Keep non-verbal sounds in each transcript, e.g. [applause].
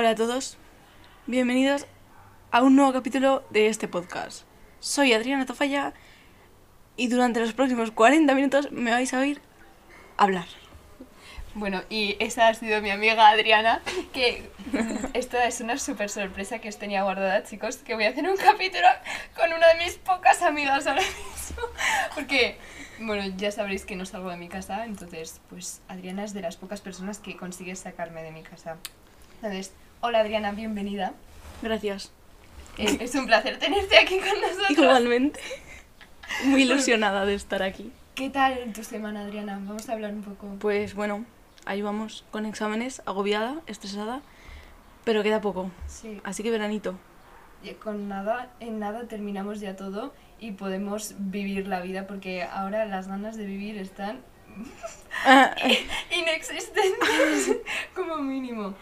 Hola a todos, bienvenidos a un nuevo capítulo de este podcast. Soy Adriana Tofalla y durante los próximos 40 minutos me vais a oír hablar. Bueno, y esa ha sido mi amiga Adriana, que esta es una súper sorpresa que os tenía guardada, chicos, que voy a hacer un capítulo con una de mis pocas amigas ahora mismo. Porque, bueno, ya sabréis que no salgo de mi casa, entonces, pues Adriana es de las pocas personas que consigue sacarme de mi casa. Entonces, hola Adriana, bienvenida. Gracias. Eh, es un placer tenerte aquí con nosotros. Igualmente. Muy ilusionada de estar aquí. ¿Qué tal tu semana, Adriana? Vamos a hablar un poco. Pues bueno, ahí vamos con exámenes, agobiada, estresada, pero queda poco. Sí. Así que veranito. Y Con nada, en nada terminamos ya todo y podemos vivir la vida porque ahora las ganas de vivir están Ah, [laughs] inexistentes como mínimo.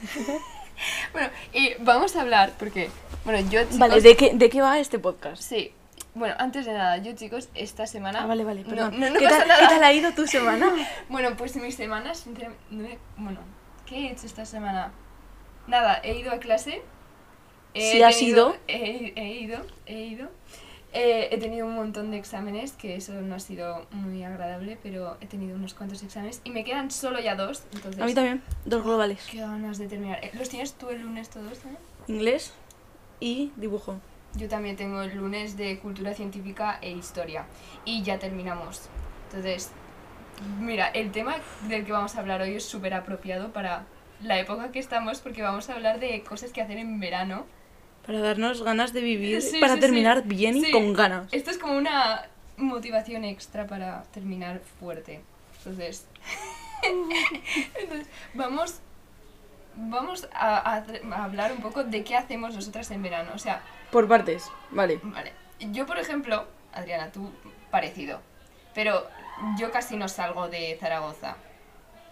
[laughs] bueno, y vamos a hablar porque, bueno, yo chicos, vale, ¿de qué, ¿de qué va este podcast? Sí, bueno, antes de nada, yo chicos, esta semana... Ah, vale, vale, perdón. no, no ¿Qué, pasa tal, nada. ¿Qué tal ha ido tu semana? [laughs] Bueno, pues mi semana, sinceramente, no me- bueno, ¿qué he hecho esta semana? Nada, he ido a clase. he Sí, has ido. He, he ido, he ido. Eh, he tenido un montón de exámenes, que eso no ha sido muy agradable, pero he tenido unos cuantos exámenes y me quedan solo ya dos, entonces... A mí también, dos globales. Qué ganas de terminar. Eh, ¿Los tienes tú el lunes todos también? Inglés y dibujo. Yo también tengo el lunes de cultura científica e historia. Y ya terminamos. Entonces, mira, el tema del que vamos a hablar hoy es súper apropiado para la época que estamos porque vamos a hablar de cosas que hacer en verano. Para darnos ganas de vivir, Sí, para sí, terminar sí. bien y con ganas. Esto es como una motivación extra para terminar fuerte. Entonces, [laughs] entonces vamos, vamos a, a- a hablar un poco de qué hacemos nosotras en verano. O sea, Por partes, vale. Vale. Yo, por ejemplo, Adriana, tú parecido. Pero yo casi no salgo de Zaragoza.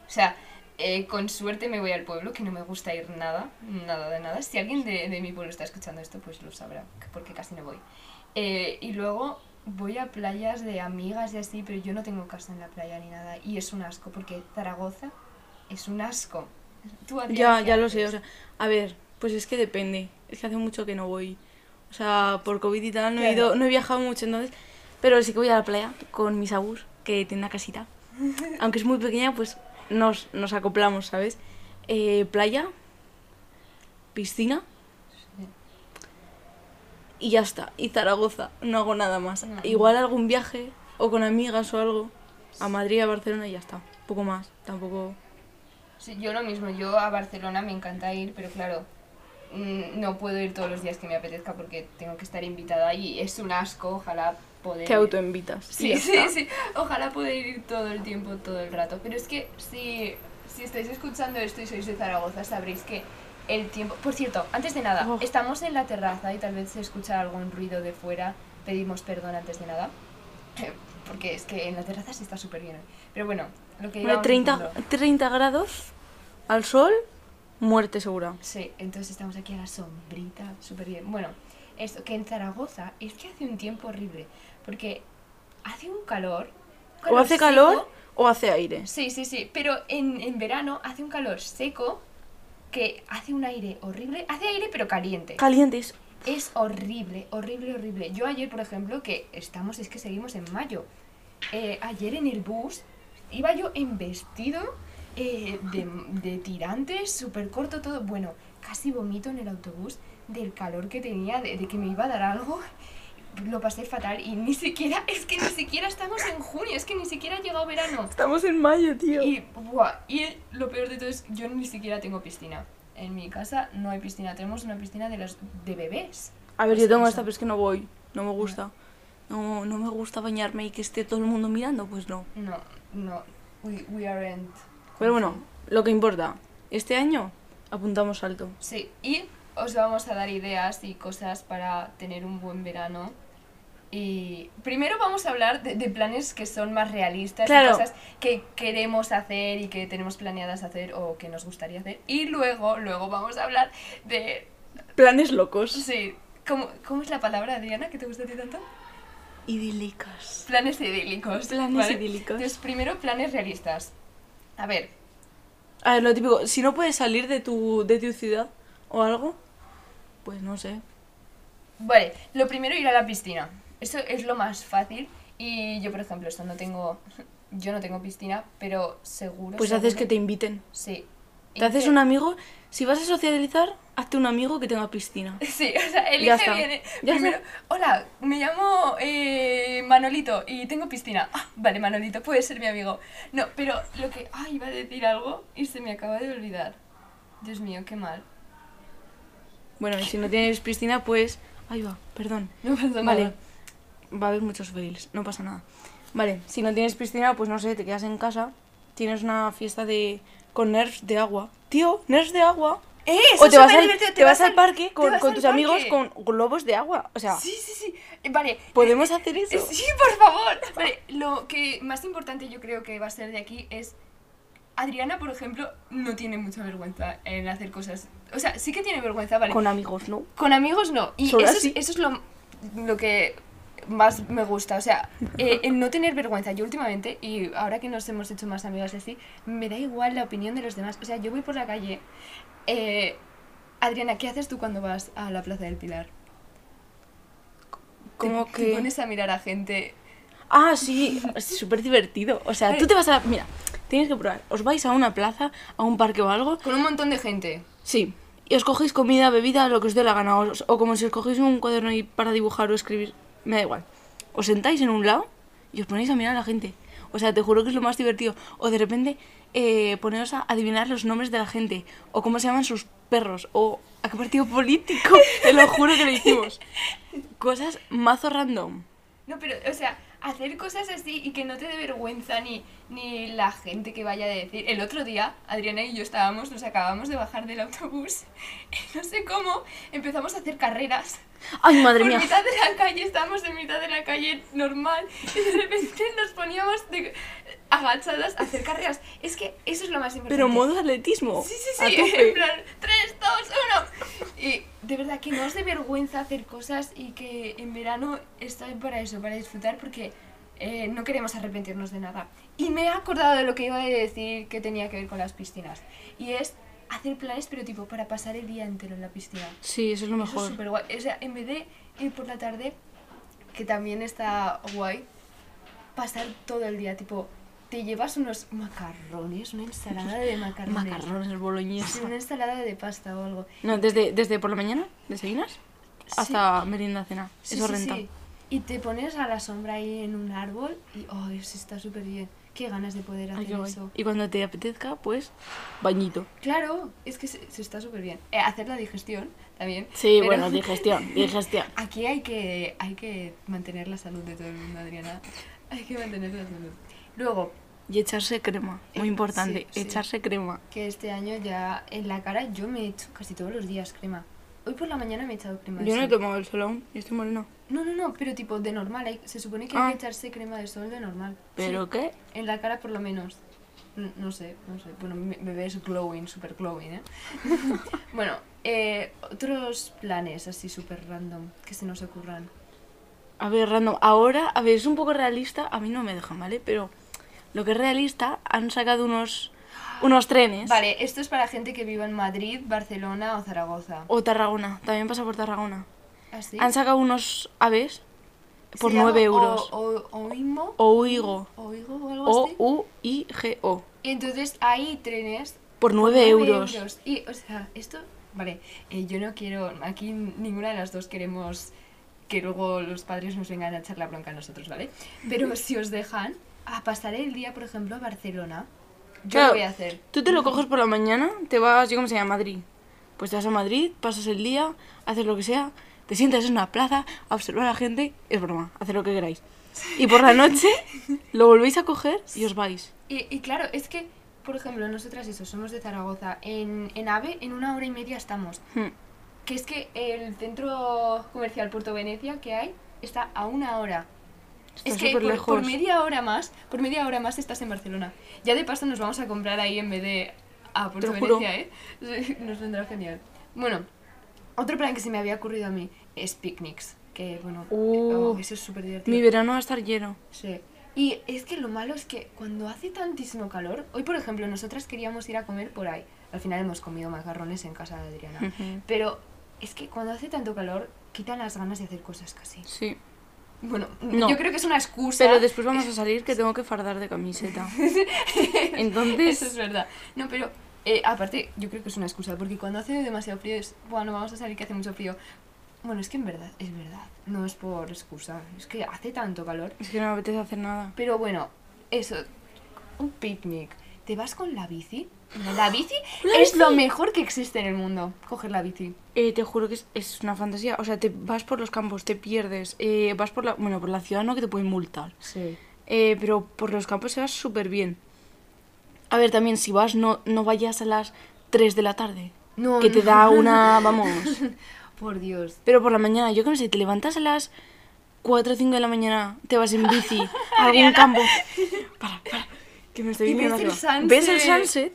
O sea, eh, con suerte me voy al pueblo, que no me gusta ir nada, nada de nada. Si alguien de, de mi pueblo está escuchando esto, pues lo sabrá, porque casi no voy. Eh, y luego voy a playas de amigas y así, pero yo no tengo casa en la playa ni nada. Y es un asco, porque Zaragoza es un asco. Tú, Adriana, Ya, ¿qué ya lo sé, o sea, a ver, pues es que depende. Es que hace mucho que no voy. O sea, por COVID y tal no he Claro. ido, no he viajado mucho entonces, pero sí que voy a la playa con mis abus, que tiene una casita. [laughs] Aunque es muy pequeña, pues nos, nos acoplamos, ¿sabes? Eh, playa, piscina y ya está. Y Zaragoza, no hago nada más. No. Igual algún viaje o con amigas o algo a Madrid, a Barcelona y ya está. Poco más, tampoco. Sí, yo lo mismo, yo a Barcelona me encanta ir, pero claro, mm, no puedo ir todos los días que me apetezca porque tengo que estar invitada y es un asco, ojalá poder... Te autoinvitas. Sí, sí, sí, ojalá poder ir todo el tiempo, todo el rato. Pero es que si, si estáis escuchando esto y sois de Zaragoza, sabréis que el tiempo... Por cierto, antes de nada, Oh. estamos en la terraza y tal vez se escucha algún ruido de fuera, pedimos perdón antes de nada. [laughs] Porque es que en la terraza se está súper bien. Pero bueno, lo que íbamos 30, diciendo. 30 grados al sol, muerte segura. Sí, entonces estamos aquí a la sombrita, súper bien. Bueno, esto, que en Zaragoza es que hace un tiempo horrible, porque hace un calor... O hace seco. calor o hace aire. Sí, sí, sí, pero en, en verano hace un calor seco que hace un aire horrible. Hace aire pero caliente. Calientes. Es horrible, horrible, horrible. Yo ayer, por ejemplo, que estamos, es que seguimos en mayo. eh, ayer en el bus iba yo en vestido eh, de, de tirantes, súper corto todo. Bueno, casi vomito en el autobús del calor que tenía, de, de que me iba a dar algo. Lo pasé fatal y ni siquiera, [laughs] es que ni siquiera estamos en junio, es que ni siquiera ha llegado verano. Estamos en mayo, tío. Y, buah, y lo peor de todo es yo ni siquiera tengo piscina. En mi casa no hay piscina, tenemos una piscina de las de bebés. A ver, yo tengo esta, pero es que no voy. No me gusta. No, no me gusta bañarme y que esté todo el mundo mirando, pues no. No, no, we, we aren't. Pero bueno, lo que importa. Este año apuntamos alto. Sí, y os vamos a dar ideas y cosas para tener un buen verano. Y primero vamos a hablar de, de planes que son más realistas, Claro. y cosas que queremos hacer y que tenemos planeadas hacer o que nos gustaría hacer. Y luego, luego vamos a hablar de Planes locos. Sí. ¿Cómo, ¿Cómo es la palabra, Adriana, que te gusta a ti tanto? Idílicas. Planes idílicos. Planes ¿vale? idílicos. Entonces, primero, planes realistas. A ver, A ver, lo típico, si no puedes salir de tu, de tu ciudad o algo, pues no sé. Vale, lo primero ir a la piscina. Eso es lo más fácil. Y yo, por ejemplo, esto no tengo. [laughs] Yo no tengo piscina, pero seguro. Pues haces que te inviten. Sí. Te haces un amigo, si vas a socializar, hazte un amigo que tenga piscina. [laughs] Sí, o sea, elige Ya está. bien. eh. Ya Primero, está. hola, me llamo eh, Manolito y tengo piscina. [laughs] Ah, vale, Manolito, puedes ser mi amigo. No, pero lo que. Ay, iba a decir algo y se me acaba de olvidar. Dios mío, qué mal. Bueno, si no tienes piscina, pues... Ahí va, perdón. No pasa Vale. Va a haber muchos fails, no pasa nada. Vale, si no tienes piscina, pues no sé, te quedas en casa, tienes una fiesta de con nerfs de agua. Tío, nerfs de agua. ¡Eh! O te vas, al, divertido, te vas al parque te con, con tus amigos parque. con globos de agua. O sea, Sí, sí, sí. Eh, Vale. podemos hacer eso. Eh, Sí, por favor. Vale, lo que más importante yo creo que va a ser de aquí es. Adriana, por ejemplo, no tiene mucha vergüenza en hacer cosas. O sea, sí que tiene vergüenza, ¿vale? Con amigos, ¿no? Con amigos no. Y Solo eso es, eso es lo, lo que más me gusta. O sea, eh, el no tener vergüenza. Yo últimamente, y ahora que nos hemos hecho más amigas así, me da igual la opinión de los demás. O sea, yo voy por la calle. eh, Adriana, ¿qué haces tú cuando vas a la Plaza del Pilar? Como te, que... Te pones a mirar a gente. Ah, sí, es súper divertido. O sea, tú te vas a... Mira, tienes que probar. Os vais a una plaza, a un parque o algo. Con un montón de gente. Sí. Y os cogéis comida, bebida, lo que os dé la gana. O, o como si os cogéis un cuaderno y para dibujar o escribir. Me da igual. Os sentáis en un lado y os ponéis a mirar a la gente. O sea, te juro que es lo más divertido. O de repente eh, poneros a adivinar los nombres de la gente. O cómo se llaman sus perros. O a qué partido político. [laughs] Te lo juro que lo hicimos. Cosas mazo random. No, pero, o sea, hacer cosas así y que no te dé vergüenza ni, ni la gente que vaya a decir. El otro día, Adriana y yo estábamos, nos acabamos de bajar del autobús y [laughs] no sé cómo empezamos a hacer carreras. Ay, madre mía. mitad de la calle, estábamos en mitad de la calle normal y de repente nos poníamos de- agachadas a hacer carreras. Es que eso es lo más importante. Pero modo atletismo. Sí, sí, sí, en plan, 3, 2, 1. Y de verdad que no os dé vergüenza hacer cosas y que en verano estoy para eso, para disfrutar, porque eh, no queremos arrepentirnos de nada. Y me he acordado de lo que iba a decir que tenía que ver con las piscinas. Y es hacer planes, pero tipo, para pasar el día entero en la piscina. Sí, eso es lo Eso es mejor. súper guay. O sea, en vez de ir por la tarde, que también está guay, pasar todo el día, tipo, te llevas unos macarrones, una ensalada de macarrones. Macarrones Sí, boloñesa. una ensalada de pasta o algo. No, desde, desde por la mañana, desayunas, hasta merienda cena. Sí, Eso sí, renta. sí. Y te pones a la sombra ahí en un árbol y, oh, eso está súper bien. Qué ganas de poder hacer eso. Y cuando te apetezca, pues, bañito. Claro, es que se, se está súper bien. Eh, hacer la digestión también. Sí, pero bueno, [laughs] digestión, digestión. Aquí hay que, hay que mantener la salud de todo el mundo, Adriana. Hay que mantener la salud. Luego, Y echarse crema, muy Eh, importante, sí, sí. echarse crema. que este año ya en la cara yo me he hecho casi todos los días crema. Hoy por la mañana me he echado crema. de Yo no he sol. tomado el sol aún, y estoy morena. No, no, no, pero tipo de normal. hay- se supone que Ah. hay que echarse crema de sol de normal. ¿Pero Sí, qué? En la cara por lo menos. N- No sé, no sé. Bueno, me, me ves glowing, super glowing, ¿eh? [laughs] bueno, eh, otros planes así súper random que se nos ocurran. A ver, random. Ahora, a ver, es un poco realista, a mí no me dejan, ¿vale? Pero lo que es realista, han sacado unos, unos trenes. Vale, esto es para gente que viva en Madrid, Barcelona o Zaragoza. O Tarragona, también pasa por Tarragona. ¿Así? Han sacado unos aves por Se llama 9 euros. O, o, Oimo, O Uigo. Oigo o algo así. O-U-I-G-O. Entonces hay trenes Por 9 euros. Y, o sea, esto, vale, eh, yo no quiero, aquí ninguna de las dos queremos que luego los padres nos vengan a echar la bronca a nosotros, ¿vale? Pero [laughs] si os dejan a pasar el día, por ejemplo, a Barcelona, yo Claro, lo voy a hacer. Tú te lo coges por la mañana, te vas, yo cómo se llama, Madrid. Pues te vas a Madrid, pasas el día, haces lo que sea, te sientas en una plaza a observar a la gente, es broma, hacer lo que queráis. Y por la noche [laughs] lo volvéis a coger y os vais. Y, y claro, es que, por ejemplo, nosotras eso, somos de Zaragoza. En, en AVE, en una hora y media estamos. Hmm. Que es que el centro comercial Puerto Venecia que hay está a una hora. Está es que por, lejos. por media hora más, por media hora más estás en Barcelona. Ya de paso nos vamos a comprar ahí en vez de a Puerto. Venecia, ¿eh? [laughs] Nos vendrá genial. Bueno, otro plan que se me había ocurrido a mí es picnics. Que bueno, Uh, oh, eso es súper divertido. Mi verano va a estar lleno. Sí. Y es que lo malo es que cuando hace tantísimo calor, hoy por ejemplo nosotras queríamos ir a comer por ahí. Al final hemos comido macarrones en casa de Adriana. Pero es que cuando hace tanto calor, quitan las ganas de hacer cosas casi. Sí. Bueno, No. yo creo que es una excusa. Pero después vamos a salir que tengo que fardar de camiseta. [laughs] Entonces, Eso es verdad. No, pero eh, aparte, yo creo que es una excusa, porque cuando hace demasiado frío es, bueno, vamos a salir que hace mucho frío. Bueno, es que en verdad, es verdad. No es por excusa. Es que hace tanto calor. es que no me apetece hacer nada. Pero bueno, eso, un picnic. ¿Te vas con la bici? La bici es lo mejor que existe en el mundo. Coger la bici. Eh, te juro que es, es una fantasía. O sea, te vas por los campos, te pierdes. eh, vas por la. Bueno, por la ciudad no que te pueden multar. Sí. Eh, pero por los campos se va súper bien. A ver, también si vas, no, no vayas a las 3 de la tarde. No, Que te da [laughs] una. Vamos. Por Dios. Pero por la mañana, yo que no sé, te levantas a las 4 o 5 de la mañana, te vas en bici a [laughs] algún campo. Para, para. Que me estoy Y ves el. Ves el sunset.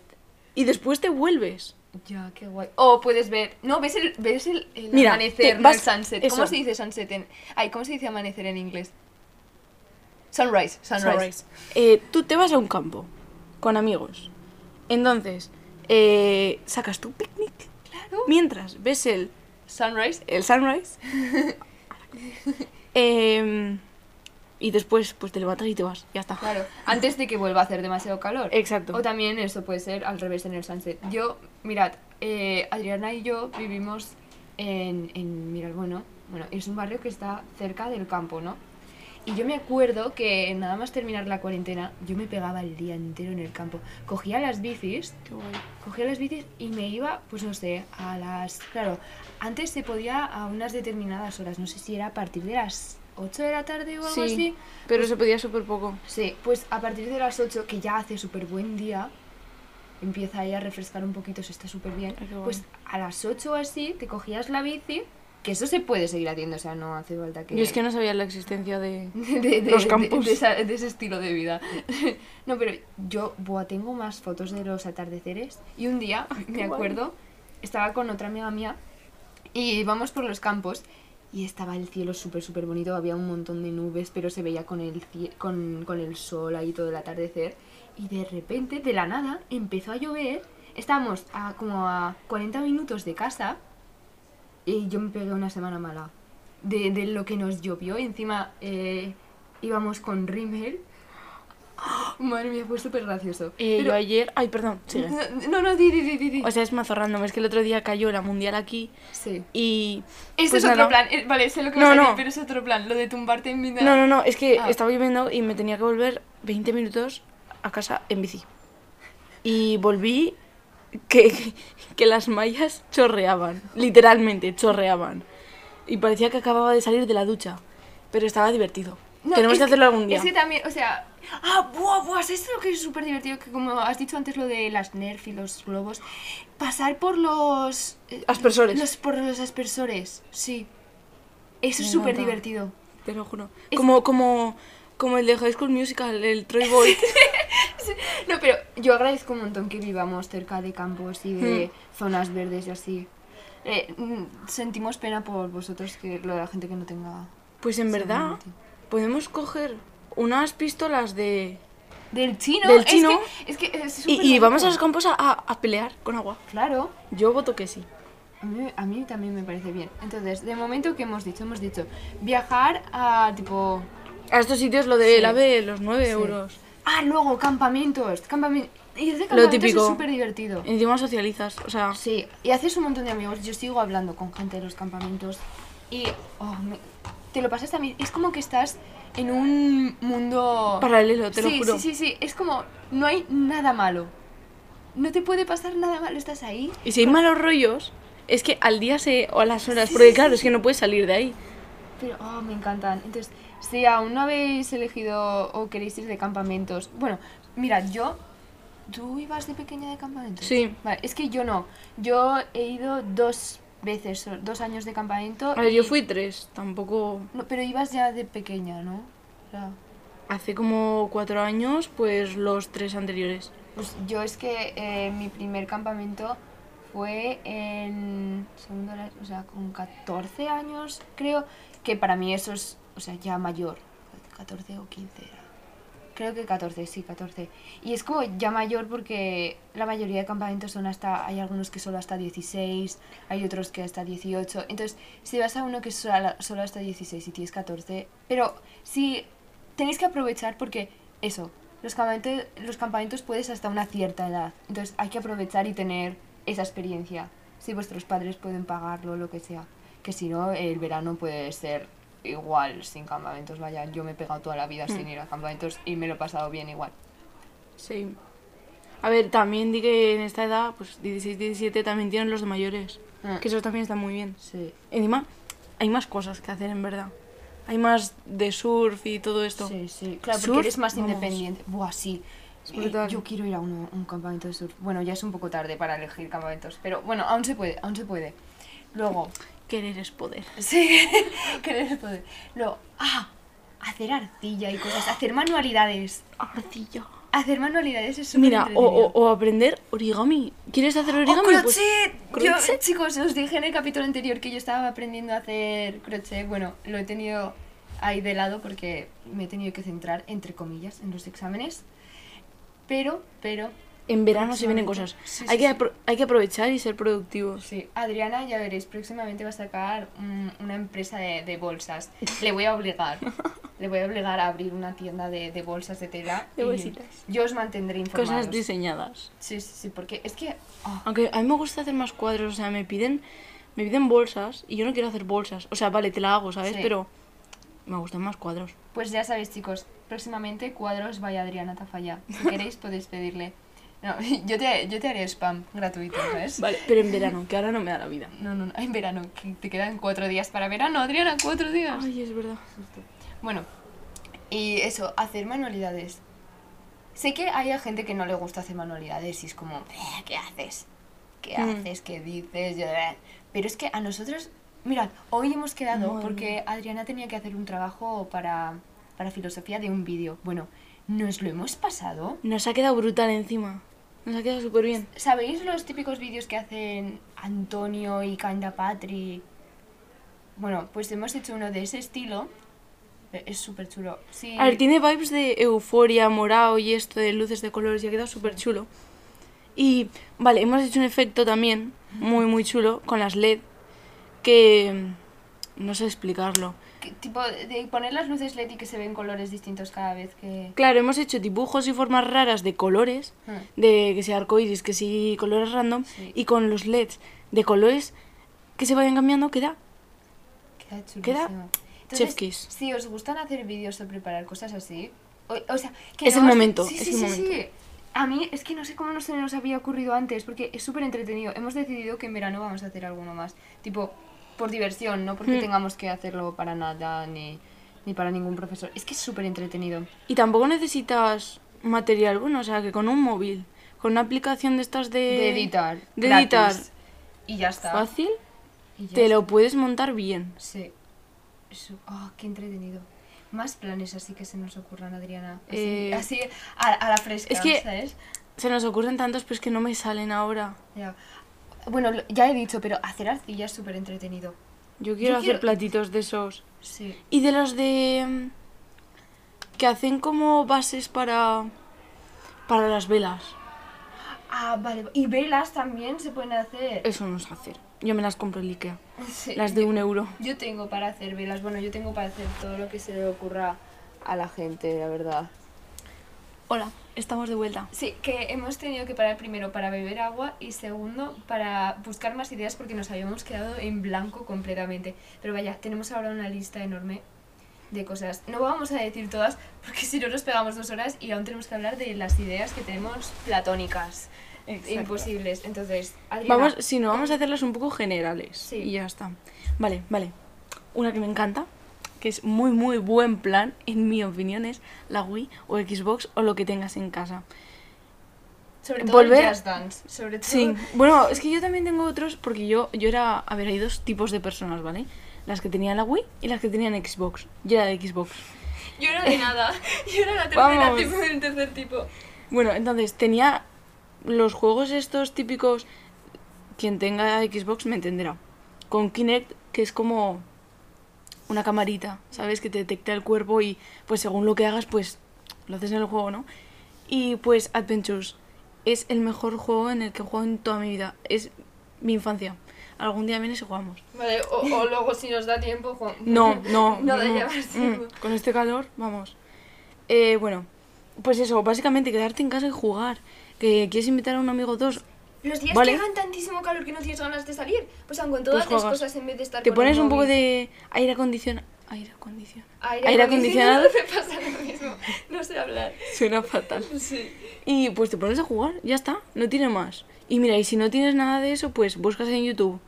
Y después te vuelves. Ya, qué guay. O puedes ver. No, ves el, ves el, el Mira, amanecer, no el sunset. ¿Cómo se dice sunset en. Ay, ¿cómo se dice amanecer en inglés? Sunrise, sunrise. Sunrise. Eh, tú te vas a un campo con amigos. Entonces, eh, sacas tu picnic. Claro. Mientras ves el, Sunrise. el sunrise. [laughs] Em, y después, pues te levantas y te vas. Ya está. Claro. Antes de que vuelva a hacer demasiado calor. Exacto. O también eso puede ser al revés en el sunset. Yo, mirad, eh, Adriana y yo vivimos en, en Miralbueno. Bueno, es un barrio que está cerca del campo, ¿no? Y yo me acuerdo que nada más terminar la cuarentena, yo me pegaba el día entero en el campo. Cogía las bicis, cogía las bicis y me iba, pues no sé, a las... Claro, antes se podía a unas determinadas horas, no sé si era a partir de las 8 de la tarde o algo Sí, así. pero se podía súper poco. Sí, pues a partir de las 8, que ya hace súper buen día, empieza ahí a refrescar un poquito, se está súper bien. Guay. Pues a las 8 o así te cogías la bici, que eso se puede seguir haciendo, o sea, no hace falta que... Yo es que no sabía la existencia de... [laughs] de, de- los campos. De, esa- de ese estilo de vida. [laughs] no, pero yo buah, tengo más fotos de los atardeceres. Y un día, me guay. acuerdo, estaba con otra amiga mía y íbamos por los campos y estaba el cielo súper, súper bonito. Había un montón de nubes, pero se veía con el, con, con el sol ahí todo el atardecer. Y de repente, de la nada, empezó a llover. Estábamos a como a 40 minutos de casa y yo me pegué una semana mala de, de lo que nos llovió. Encima eh, íbamos con rímel. [gasps] Madre mía, fue súper gracioso. Eh, Pero- Yo ayer... Ay, perdón, sigue. No, no, di, di, di, di, di. O sea, es mazo random. Es que el otro día cayó la mundial aquí sí. y... Ese pues es otro nada. plan. eh, vale, sé lo que No, vas a no. decir, pero es otro plan. Lo de tumbarte en vida. No, no, no, es que Ah. estaba lloviendo y me tenía que volver 20 minutos a casa en bici. Y volví que, [laughs] que las mallas chorreaban, literalmente chorreaban. Y parecía que acababa de salir de la ducha, pero estaba divertido. No, Tenemos es que hacerlo algún día. Es que también, o sea. Ah, buah, buah, ¿sabes lo que es súper divertido? Que como has dicho antes lo de las Nerf y los globos, pasar por los. eh, Aspersores. Los, por los aspersores, sí. Eso Me es súper divertido. Te lo juro. Es- Como, como, como el de High School Musical, el Troy Boy. [laughs] No, pero yo agradezco un montón que vivamos cerca de campos y de Hmm. zonas verdes y así. Eh, mm, sentimos pena por vosotros, que lo de la gente que no tenga. Pues en verdad, podemos coger unas pistolas de... Del chino. Del es chino. que- Es que, es Y, y vamos a los campos a, a, a pelear con agua. Claro. Yo voto que sí. A mí, a mí también me parece bien. Entonces, de momento, ¿qué hemos dicho? Hemos dicho viajar a tipo. A estos sitios lo de Sí. la B, los 9 Sí. euros. Ah, luego campamentos. Campamentos. Y de campamentos típico. es súper divertido. Encima socializas, o sea, Sí, y haces un montón de amigos. Yo sigo hablando con gente de los campamentos. Y oh, me- te lo pasas también. Es como que estás en un mundo. paralelo, te sí, lo juro. Sí, sí, sí. Es como. No hay nada malo. No te puede pasar nada malo. Estás ahí. Y si hay malos rollos, es que al día se, o a las horas, porque claro, es que no puedes salir de ahí. Pero, oh, me encantan. Entonces, si aún no habéis elegido o queréis ir de campamentos, bueno, mira, yo. ¿Tú ibas de pequeña de campamentos? Sí. Vale, es que yo no. Yo he ido dos veces, dos años de campamento. A ver, yo fui tres, tampoco... No, pero ibas ya de pequeña, ¿no? O sea, Hace como cuatro años, pues los tres anteriores. pues yo es que eh, mi primer campamento fue en segundo, o sea, con 14 años, creo, que para mí eso es, o sea, ya mayor, 14 o 15 era. Creo que 14, sí, 14. Y es como ya mayor porque la mayoría de campamentos son hasta, hay algunos que solo hasta 16, hay otros que hasta 18. Entonces, si vas a uno que es solo, solo hasta 16 y tienes 14, pero sí, tenéis que aprovechar porque eso, los campamentos, los campamentos puedes hasta una cierta edad. Entonces, hay que aprovechar y tener esa experiencia. Si vuestros padres pueden pagarlo, lo que sea. Que si no, el verano puede ser igual sin campamentos. Vaya, yo me he pegado toda la vida sin ir a campamentos y me lo he pasado bien igual. Sí. A ver, también di que en esta edad, pues 16, 17, también tienen los de mayores. Mm. Que eso también está muy bien. Sí. Encima, hay más cosas que hacer en verdad. Hay más de surf y todo esto. Sí, sí. Claro, Surf, porque eres más vamos. independiente. Buah, sí. Eh, yo quiero ir a uno- un campamento de surf. Bueno, ya es un poco tarde para elegir campamentos. Pero bueno, aún se puede, aún se puede. Luego, Querer es poder. Sí, [laughs] querer poder. Luego, ah, hacer arcilla y cosas, hacer manualidades. Arcilla. Hacer manualidades es súper Mira, o, entretenido. o, o aprender origami. ¿Quieres hacer ¡Oh, origami? Pues- crochet! Yo, crochet. chicos, os dije en el capítulo anterior que yo estaba aprendiendo a hacer crochet. Bueno, lo he tenido ahí de lado porque me he tenido que centrar, entre comillas, en los exámenes. Pero, pero, en verano se vienen cosas. Sí, hay, sí, que sí. hay que aprovechar y ser productivos. sí. Adriana, ya veréis, próximamente va a sacar un- una empresa de, de bolsas. Le voy a obligar. [laughs] Le voy a obligar a abrir una tienda de, de bolsas de tela. De bolsitas. Yo os mantendré informados. Cosas diseñadas. Sí, sí, sí, porque es que... ah, Aunque a mí me gusta hacer más cuadros, o sea, me piden, me piden bolsas y yo no quiero hacer bolsas. O sea, vale, te la hago, ¿sabes? Pero me gustan más cuadros. Pues ya sabéis, chicos, próximamente cuadros vaya Adriana Tafalla. Si [laughs] queréis podéis pedirle. No, [laughs] yo te, yo te haré spam gratuito, ¿sabes? Vale, pero en verano, que ahora no me da la vida. No, no, no, en verano, que te quedan cuatro días para verano, Adriana, cuatro días. Ay, es verdad. Bueno, y eso, hacer manualidades. Sé que hay gente que no le gusta hacer manualidades y es como, "Eh, ¿qué haces? ¿Qué Mm. haces? ¿Qué dices? Eh". Pero es que a nosotros, mirad, hoy hemos quedado porque Adriana tenía que hacer un trabajo para, para filosofía de un vídeo. Bueno, nos lo hemos pasado. Nos ha quedado brutal encima. Nos ha quedado súper bien. ¿Sabéis los típicos vídeos que hacen Antonio y Kinda Patri? Bueno, pues hemos hecho uno de ese estilo. Eh, Es súper chulo. Sí. A ver, tiene vibes de euforia, morado y esto de luces de colores y ha quedado súper chulo. Y, vale, hemos hecho un efecto también muy, muy chulo con las LED que... No sé explicarlo. Tipo de poner las luces LED y que se ven colores distintos cada vez que... Claro, hemos hecho dibujos y formas raras de colores, Hmm. de que sea arcoiris, que sí colores random, Sí. y con los LEDs de colores que se vayan cambiando queda Queda chulísimo. Queda Entonces, si os gustan hacer vídeos o preparar cosas así, o, o sea, que Es no el os- momento, sí, es sí, el sí, momento. A mí es que no sé cómo no se nos había ocurrido antes, porque es súper entretenido. Hemos decidido que en verano vamos a hacer alguno más. Tipo, por diversión, no porque Hmm. tengamos que hacerlo para nada ni, ni para ningún profesor. Es que es súper entretenido. Y tampoco necesitas material bueno, o sea, que con un móvil, con una aplicación de estas de... De editar. De gratis. editar Y ya está. fácil, Y ya te está. lo puedes montar bien. Sí. Eso. Ah, qué entretenido. Más planes así que se nos ocurran, Adriana. Así, Eh, así a, a la fresca, es que- ¿sabes? Se nos ocurren tantos, pero es que no me salen ahora. Ya. Bueno, ya he dicho, pero hacer arcilla es súper entretenido. Yo quiero Yo hacer quiero- platitos de esos. Sí. Y de los de... mm, que hacen como bases para... para las velas. Ah, vale. Y velas también se pueden hacer. Eso no sé hacer. Yo me las compro en Ikea. Sí, Las de yo- un euro. Yo tengo para hacer velas. Bueno, yo tengo para hacer todo lo que se le ocurra a la gente, la verdad. Hola, estamos de vuelta. Sí, que hemos tenido que parar primero para beber agua y segundo para buscar más ideas porque nos habíamos quedado en blanco completamente. Pero vaya, tenemos ahora una lista enorme de cosas. No vamos a decir todas porque [laughs] si no nos pegamos dos horas y aún tenemos que hablar de las ideas que tenemos platónicas. Imposibles. Entonces, Adriana, Vamos, si no, vamos a hacerlas un poco generales. Sí. Y ya está. Vale, vale. Una que me encanta, que es muy, muy buen plan, en mi opinión, es la Wii o Xbox o lo que tengas en casa. sobre todo volver- Just Dance. Sobre todo... Sí, bueno, es que yo también tengo otros porque yo, yo era, a ver, hay dos tipos de personas, ¿vale? Las que tenían la Wii y las que tenían Xbox. Yo era de Xbox. Yo no de nada. [laughs] Yo era la tercera tipo, el tercer tipo. Bueno, entonces tenía los juegos estos típicos. Quien tenga Xbox me entenderá. Con Kinect, que es como una camarita, ¿sabes? Que te detecta el cuerpo y pues según lo que hagas, pues lo haces en el juego, ¿no? Y pues Adventures es el mejor juego en el que he jugado en toda mi vida. Es mi infancia. Algún día vienes y jugamos. Vale, o, o luego si nos da tiempo, jugamos. [laughs] No, no. No mm. Con este calor, vamos. Eh, bueno, pues eso, básicamente quedarte en casa y jugar. Que quieres invitar a un amigo o dos, Los días Vale. que hagan tantísimo calor que no tienes ganas de salir, pues aunque en todas Pues las cosas en vez de estar te pones un poco de aire acondicionado. Aire acondicionado. aire, aire acondicionado. acondicionado. [laughs] pasa lo mismo. No sé hablar. Suena fatal. Sí. Y pues te pones a jugar, ya está, no tiene más. Y mira, y si no tienes nada de eso, pues buscas en YouTube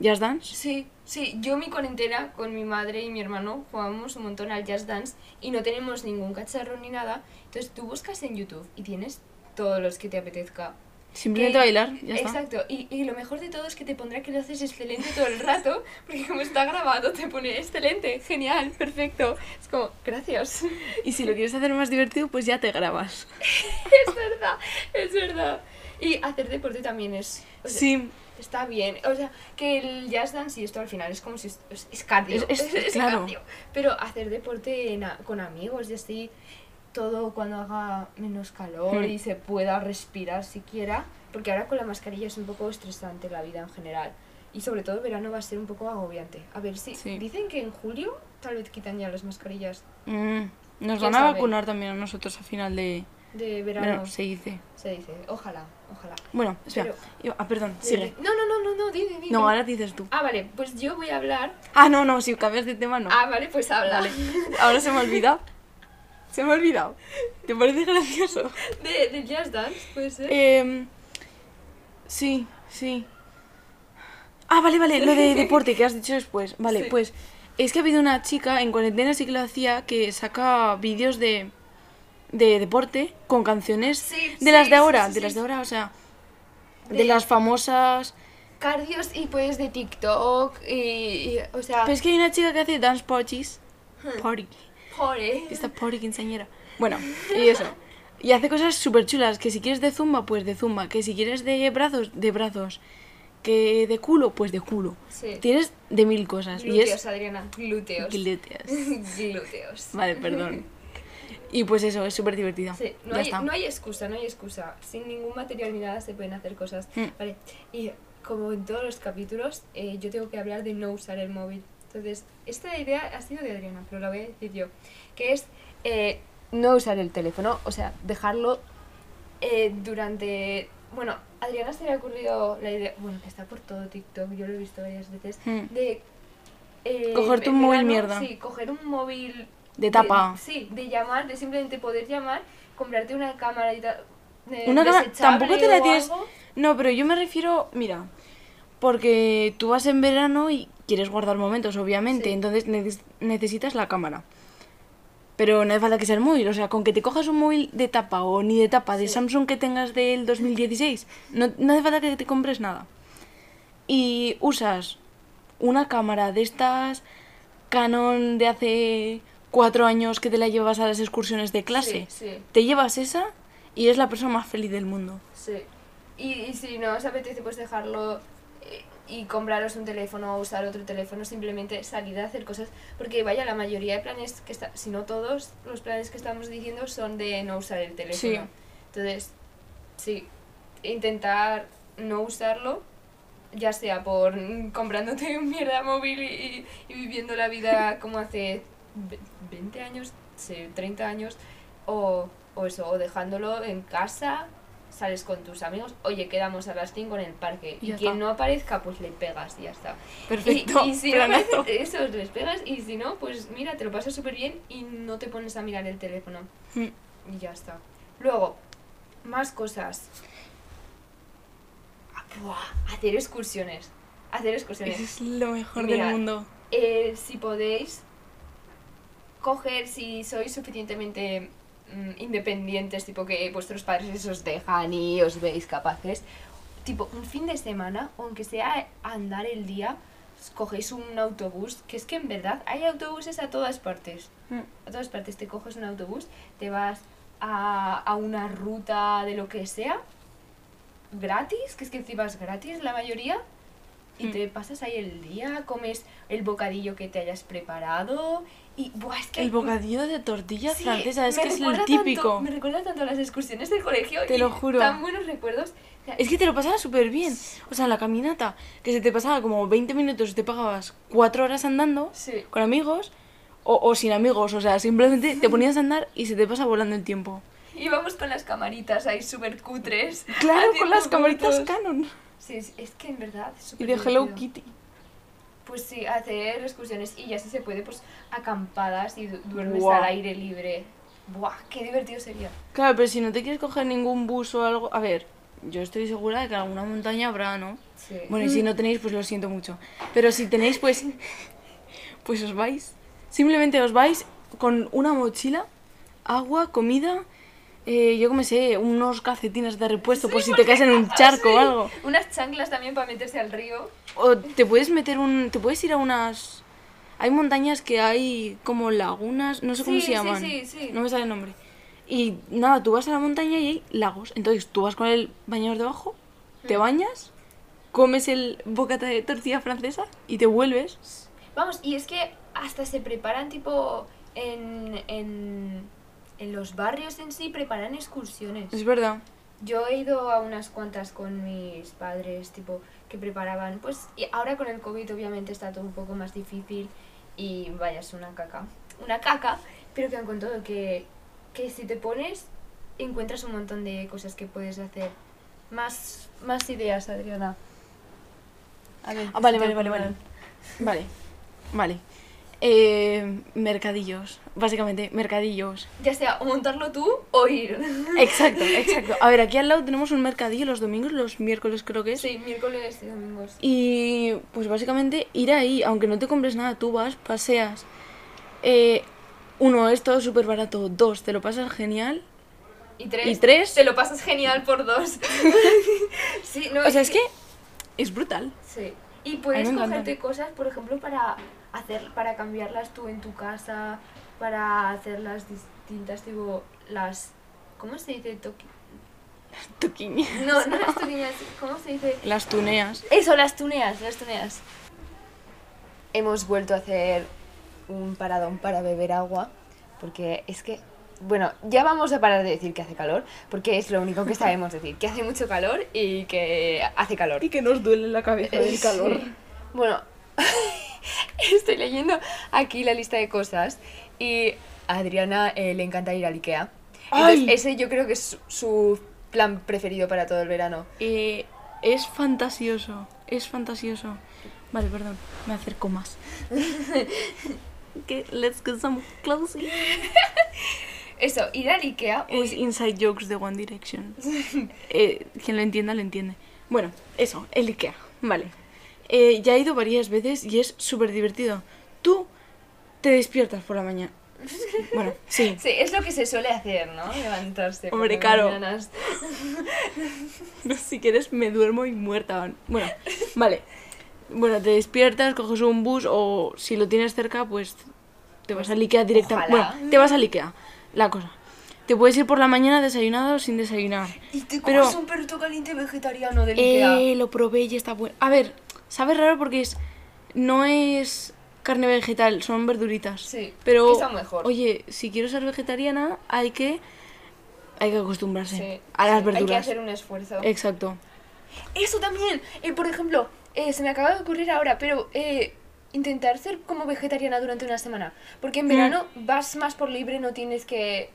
Just Dance. Sí, sí, yo mi cuarentena con mi madre y mi hermano jugábamos un montón al Just Dance y no tenemos ningún cacharro ni nada. Entonces tú buscas en YouTube y tienes todos los que te apetezca. Simplemente Que- bailar, ya está. Exacto, y, y lo mejor de todo es que te pondrá que lo haces excelente todo el rato, [laughs] porque como está grabado te pone excelente, genial, perfecto. Es como, gracias. [laughs] Y si lo quieres hacer más divertido, pues ya te grabas. [laughs] es verdad, es verdad. Y hacer deporte también es... o sea, Sí, Está bien, o sea, que el jazz dance y esto al final es como si es, es- es cardio, Es- es- claro. cardio. Pero hacer deporte en con amigos y así, todo cuando haga menos calor y se pueda respirar siquiera, porque ahora con la mascarilla es un poco estresante la vida en general. Y sobre todo verano va a ser un poco agobiante. A ver si Sí. dicen que en julio tal vez quitan ya las mascarillas mm, nos ¿Quién van a sabe? vacunar también a nosotros a final de de verano. verano, se dice. Se dice, ojalá, ojalá. Bueno, espera. Yo- ah, perdón, sigue. No, no, no, no, no, dime, dime. No, ahora dices tú. Ah, vale, pues yo voy a hablar. Ah, no, no, si cambias de tema, no. Ah, vale, pues habla. Vale. Ahora se me ha olvidado. [laughs] Se me ha olvidado. ¿Te parece gracioso? De, de Just Dance, puede ser. Eh, sí, sí. Ah, vale, vale, lo de [laughs] deporte que has dicho después. Vale, Sí. pues es que ha habido una chica, en cuarentena sí que lo hacía, que saca vídeos de, de deporte con canciones Sí, de las de ahora, de las de ahora, o sea, de, De- las famosas... Cardios y pues de TikTok y, y, o sea, Pero es que hay una chica que hace dance parties. Hmm. Party. Pobre. Esta party quinceañera. Bueno, y eso. Y hace cosas súper chulas. Que si quieres de zumba, pues de zumba. Que si quieres de brazos, de brazos. Que de culo, pues de culo. Sí. Tienes de mil cosas. y Glúteos, es Adriana, glúteos. glúteos. [laughs] glúteos. Vale, perdón. Y pues eso, es súper divertido. Sí, no ya hay, está. no hay excusa, no hay excusa. Sin ningún material ni nada se pueden hacer cosas. Mm. Vale, y como en todos los capítulos, eh, yo tengo que hablar de no usar el móvil. Entonces, esta idea ha sido de Adriana, pero la voy a decir yo. Que es eh, no usar el teléfono, o sea, dejarlo eh, durante... Bueno, a Adriana se le ha ocurrido la idea, bueno, que está por todo TikTok, yo lo he visto varias veces, Mm. de... eh, Cogerte un móvil mierda. Sí, coger un móvil De tapa. sí, de llamar, de simplemente poder llamar, comprarte una cámara y tal. Una cámara, tampoco te la tienes. algo. No, pero yo me refiero, mira, porque tú vas en verano y quieres guardar momentos, obviamente, Sí. entonces neces- necesitas la cámara. Pero no hace falta que sea el móvil, o sea, con que te cojas un móvil de tapa o ni de tapa de. Samsung que tengas del 2016, no, no hace falta que te compres nada. Y usas una cámara de estas Canon de hace cuatro años que te la llevas a las excursiones de clase. Sí, sí, Te llevas esa y eres la persona más feliz del mundo. sí. Y, y si no os apetece, pues dejarlo y compraros un teléfono o usar otro teléfono, simplemente salir a hacer cosas. Porque vaya, la mayoría de planes que está, si no todos, los planes que estamos diciendo son de no usar el teléfono. Sí. Entonces, sí, intentar no usarlo, ya sea por [laughs] comprándote un mierda móvil y, y viviendo la vida como hace ve- 20 años, sí, 30 años, o, o eso, o dejándolo en casa, sales con tus amigos, oye, quedamos a las 5 en el parque, y quien no aparezca, pues le pegas y ya está. Perfecto. Y, y si no planazo. [laughs] aparece, eso, les pegas, y si no, pues mira, te lo pasas súper bien y no te pones a mirar el teléfono. Mm. Y ya está. Luego, más cosas. Ah, buah, hacer excursiones. Hacer excursiones. Eso es lo mejor del mundo. Eh, si podéis coger, si sois suficientemente mm, independientes, tipo que vuestros padres os dejan y os veis capaces, tipo un fin de semana, aunque sea andar el día, cogéis un autobús, que es que en verdad hay autobuses a todas partes. Mm. A todas partes te coges un autobús, te vas a, a una ruta de lo que sea, gratis, que es que encima es gratis la mayoría, y Mm. te pasas ahí el día, comes el bocadillo que te hayas preparado y buah, es que El bocadillo de tortilla Sí, francesa, es que es el recuerda tanto- típico. me recuerda tanto a las excursiones del colegio Te y lo juro. tan buenos recuerdos. O sea, Es que te lo pasabas súper bien. O sea, la caminata, que se te pasaba como 20 minutos y te pagabas 4 horas andando Sí. con amigos o, o sin amigos. O sea, simplemente te ponías a andar y se te pasa volando el tiempo. Íbamos con las camaritas ahí súper cutres. Claro, con las camaritas. Canon. Sí, es, es que en verdad es Y súper de Hello divertido. Kitty. Pues sí, hacer excursiones y ya si se puede, pues acampadas y du- duermes al aire libre. Buah, qué divertido sería. Claro, pero si no te quieres coger ningún bus o algo... A ver, yo estoy segura de que alguna montaña habrá, ¿no? Sí. Bueno, y si no tenéis, pues lo siento mucho. Pero si tenéis, pues... [laughs] Pues os vais. Simplemente os vais con una mochila, agua, comida... eh, yo como sé, unos calcetines de repuesto por si te caes en un [laughs] charco o algo. Unas chanclas también para meterse al río. O te puedes meter un... Te puedes ir a unas... Hay montañas que hay como lagunas, no sé cómo Sí, se sí, llaman. sí, sí. No me sale el nombre. Y nada, tú vas a la montaña y hay lagos. Entonces tú vas con el bañador debajo, te Mm. bañas, comes el bocata de tortilla francesa y te vuelves. Vamos, y es que hasta se preparan tipo en, en, en los barrios en sí, preparan excursiones. Es verdad. Yo he ido a unas cuantas con mis padres, tipo, que preparaban, pues, y ahora con el COVID obviamente está todo un poco más difícil y vaya, es una caca. Una caca, pero que han contado que, que si te pones, encuentras un montón de cosas que puedes hacer. Más, más ideas, Adriana. A ver, Ah, ¿qué vale, vale, vale, vale. Vale. Vale. Eh, mercadillos. Básicamente, mercadillos. Ya sea o montarlo tú o ir. [laughs] Exacto, exacto. A ver, aquí al lado tenemos un mercadillo los domingos, los miércoles creo que es. Sí, miércoles y domingos. Y pues básicamente ir ahí, aunque no te compres nada, tú vas, paseas. Eh, uno, es todo súper barato. Dos, te lo pasas genial. Y tres, ¿Y tres? te lo pasas genial por dos. [laughs] sí, no, O sea, es que es brutal. Sí. Y puedes cogerte cosas, por ejemplo, para hacer, para cambiarlas tú en tu casa, para hacerlas distintas, tipo las, ¿cómo se dice? Toqui- Toquiñas. No, no las toquiñas, ¿cómo se dice? Las tuneas. Eso, las tuneas, las tuneas. Hemos vuelto a hacer un paradón para beber agua, porque es que, bueno, ya vamos a parar de decir que hace calor, porque es lo único que [laughs] sabemos decir, que hace mucho calor y que hace calor. Y que nos duele la cabeza Eh, del calor. sí. Bueno, [laughs] [laughs] estoy leyendo aquí la lista de cosas y a Adriana eh, le encanta ir al Ikea. Entonces, ¡Ay! ese yo creo que es su, plan preferido para todo el verano. Eh, es fantasioso. Es fantasioso. Vale, perdón. Me acerco más. [laughs] que let's get some closing. [laughs] Eso, ir al Ikea. Es uy, inside jokes de One Direction. Eh, quien lo entienda, lo entiende. Bueno, eso, el Ikea. Vale. Eh, ya he ido varias veces y es súper divertido. Tú te despiertas por la mañana. [laughs] Bueno, sí. Sí, es lo que se suele hacer, ¿no? Levantarse. Hombre, mañanas. [laughs] si quieres me duermo y muerta. Bueno, vale. Bueno, te despiertas, coges un bus o si lo tienes cerca, pues te vas al Ikea directamente. Bueno, te vas al Ikea. La cosa. Te puedes ir por la mañana desayunado o sin desayunar. Y te Pero- coges un perrito caliente vegetariano del Ikea. Eh, lo probé y está bueno. A ver, sabe raro porque es no es carne vegetal, son verduritas. Sí, pero que está mejor. oye, si quiero ser vegetariana, hay que hay que acostumbrarse Sí, a las sí, verduras. Hay que hacer un esfuerzo. Exacto. Eso también, eh, por ejemplo, eh, se me acaba de ocurrir ahora, pero eh, intentar ser como vegetariana durante una semana. Porque en Mm. verano vas más por libre, no tienes que.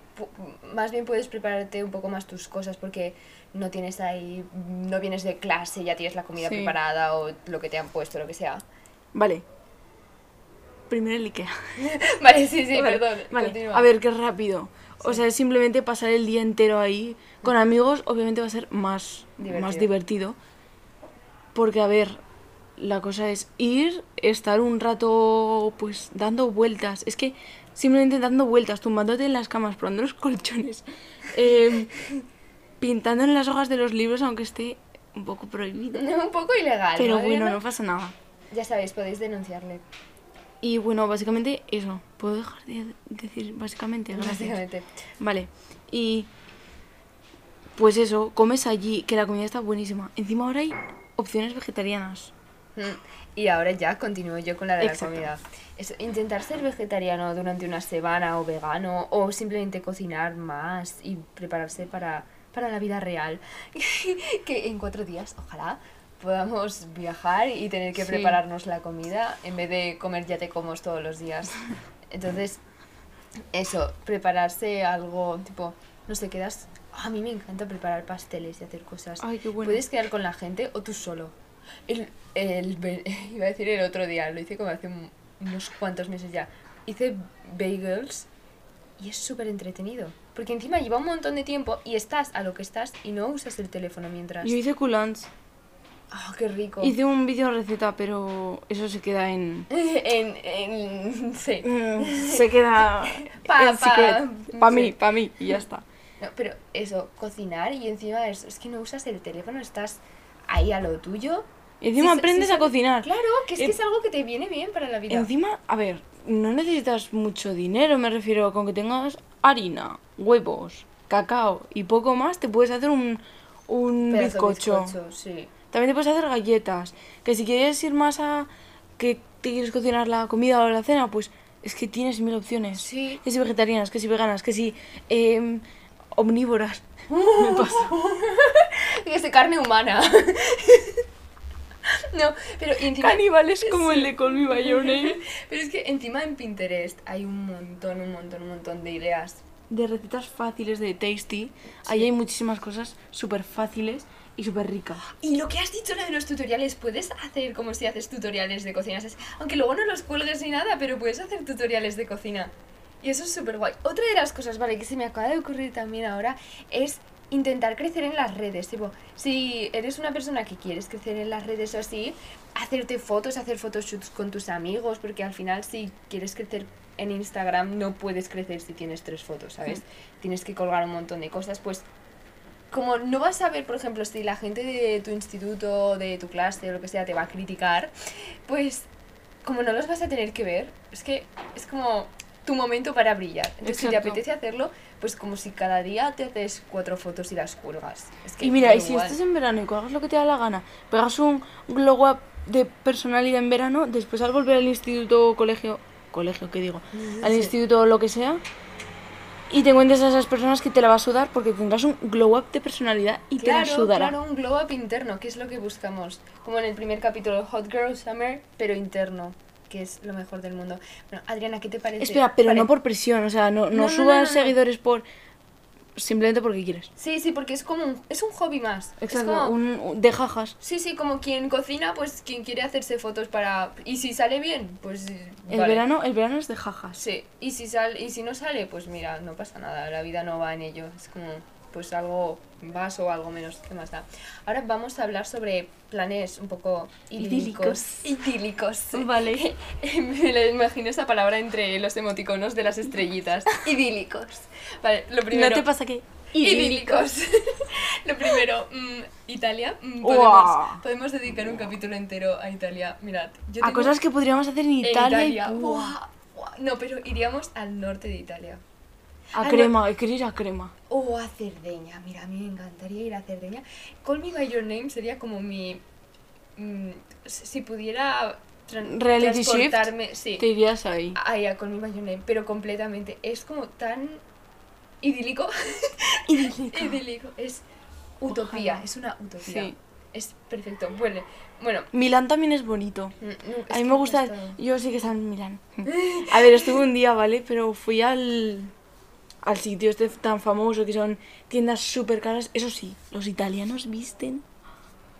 Más bien puedes prepararte un poco más tus cosas porque no tienes ahí. No vienes de clase, ya tienes la comida Sí. preparada o lo que te han puesto, lo que sea. Vale. Primero el Ikea. [laughs] vale, sí, sí, Vale, perdón. Vale, continúa. a ver, qué rápido. O sea, es simplemente pasar el día entero ahí. Con amigos, obviamente va a ser más Divertido. más divertido. Porque, a ver, la cosa es ir, estar un rato, pues, dando vueltas. Es que simplemente dando vueltas, tumbándote en las camas, probando los [laughs] colchones, eh, pintando en las hojas de los libros, aunque esté un poco prohibido. [laughs] un poco ilegal. Pero ¿no, bueno, no pasa nada. Ya sabéis, podéis denunciarle. Y bueno, básicamente eso. ¿Puedo dejar de decir básicamente? Gracias. Básicamente. Vale. Y pues eso, comes allí, que la comida está buenísima. Encima ahora hay opciones vegetarianas. Mm, Y ahora ya continúo yo con la de la comida. Eso, intentar ser vegetariano durante una semana o vegano o simplemente cocinar más y prepararse para, para la vida real. [laughs] que en cuatro días, ojalá, podamos viajar y tener que Sí. prepararnos la comida en vez de comer ya te comos todos los días. Entonces, eso, prepararse algo tipo, no sé, quedas... A mí me encanta preparar pasteles y hacer cosas. Ay, qué bueno. Puedes quedar con la gente o tú solo. El, el, [laughs] iba a decir el otro día, lo hice como hace un- unos cuantos meses ya. Hice bagels y es súper entretenido. Porque encima lleva un montón de tiempo y estás a lo que estás y no usas el teléfono mientras. Yo hice culants. ¡Ah, qué rico! Hice un vídeo receta, pero eso se queda en... [laughs] en, en, sí. se queda [laughs] Pa- en secret. pa- Pa' sí. mí, pa' mí, y ya está. No, pero eso, cocinar y encima eso, es que no usas el teléfono, estás ahí a lo tuyo. Y encima aprendes a cocinar. Claro, que es que Eh, es algo que te viene bien para la vida. Encima, a ver, no necesitas mucho dinero, me refiero, con que tengas harina, huevos, cacao y poco más, te puedes hacer un, un bizcocho. bizcocho, sí. También te puedes hacer galletas. Que si quieres ir más a que te quieres cocinar la comida o la cena, pues es que tienes mil opciones. Sí. Que si vegetarianas, que si veganas, que si em, omnívoras. [laughs] Me pasa. [laughs] Es de carne humana. [laughs] [laughs] no, pero y encima... Caníbales como el de Call Me By Your Name. [laughs] Pero es que encima en Pinterest hay un montón, un montón, un montón de ideas. De recetas fáciles de Tasty, ahí hay muchísimas cosas súper fáciles y súper ricas. Y lo que has dicho lo de los tutoriales, puedes hacer como si haces tutoriales de cocina. Es- Aunque luego no los cuelgues ni nada, pero puedes hacer tutoriales de cocina. Y eso es súper guay. Otra de las cosas, vale, que se me acaba de ocurrir también ahora es intentar crecer en las redes. Tipo, si eres una persona que quieres crecer en las redes o así, hacerte fotos, hacer photoshoots con tus amigos, porque al final si quieres crecer en Instagram no puedes crecer si tienes tres fotos, ¿sabes? Tienes que colgar un montón de cosas, pues como no vas a ver, por ejemplo, si la gente de tu instituto, de tu clase o lo que sea te va a criticar, pues como no los vas a tener que ver, es que es como tu momento para brillar. Entonces, si te apetece hacerlo, pues como si cada día te haces cuatro fotos y las cuelgas. Es que Y mira, y si estás en verano y colgas lo que te da la gana, pegas un glow up de personalidad en verano, después al volver al instituto o colegio, colegio, ¿qué digo? Al instituto o lo que sea, y te encuentres a esas personas que te la va a sudar porque tendrás un glow up de personalidad y te Claro, la sudará. claro, un glow up interno, que es lo que buscamos. Como en el primer capítulo, Hot Girl Summer, pero interno, que es lo mejor del mundo. Bueno, Adriana, ¿qué te parece? Espera, pero Vale. no por presión, o sea, no, no, subas no, seguidores por... Simplemente porque quieres. Sí, sí, porque es como un, es un hobby más. Es Exacto, como- un, un- de jajas. Sí, sí, como quien cocina, pues quien quiere hacerse fotos para... Y si sale bien, pues... El vale. verano, el verano es de jajas. Sí, y si, sal, y si no sale, pues mira, no pasa nada, la vida no va en ello. Es como, pues algo más o algo menos, ¿qué más da? Ahora vamos a hablar sobre planes un poco idílicos. Idílicos. Vale. [laughs] Me la imagino esa palabra entre los emoticonos de las estrellitas. [laughs] Idílicos. Vale, lo primero... ¿No te pasa que... Idílicos. [laughs] Lo primero, mm, Italia. mm, podemos, podemos dedicar un capítulo entero a Italia. Mirad, yo A cosas que podríamos hacer en Italia. No, pero iríamos al norte de Italia. A crema, hay que ir a crema. O a Cerdeña. Mira, a mí me encantaría ir a Cerdeña. Call Me By Your Name sería como mi... mm, si pudiera Reality shift, transportarme... Sí. Te irías ahí. Ay, a Call Me By Your Name, pero completamente. Es como tan idílico. [laughs] Idílico. idílico. Es utopía, Ojalá. es una utopía. Sí. Es perfecto. Bueno, bueno. Milán también es bonito. mm, no, es A mí me gusta. Yo sí que estaba en Milán. [laughs] A ver, estuve un día, ¿vale? Pero fui al. Al sitio este tan famoso que son tiendas súper caras. Eso sí, los italianos visten.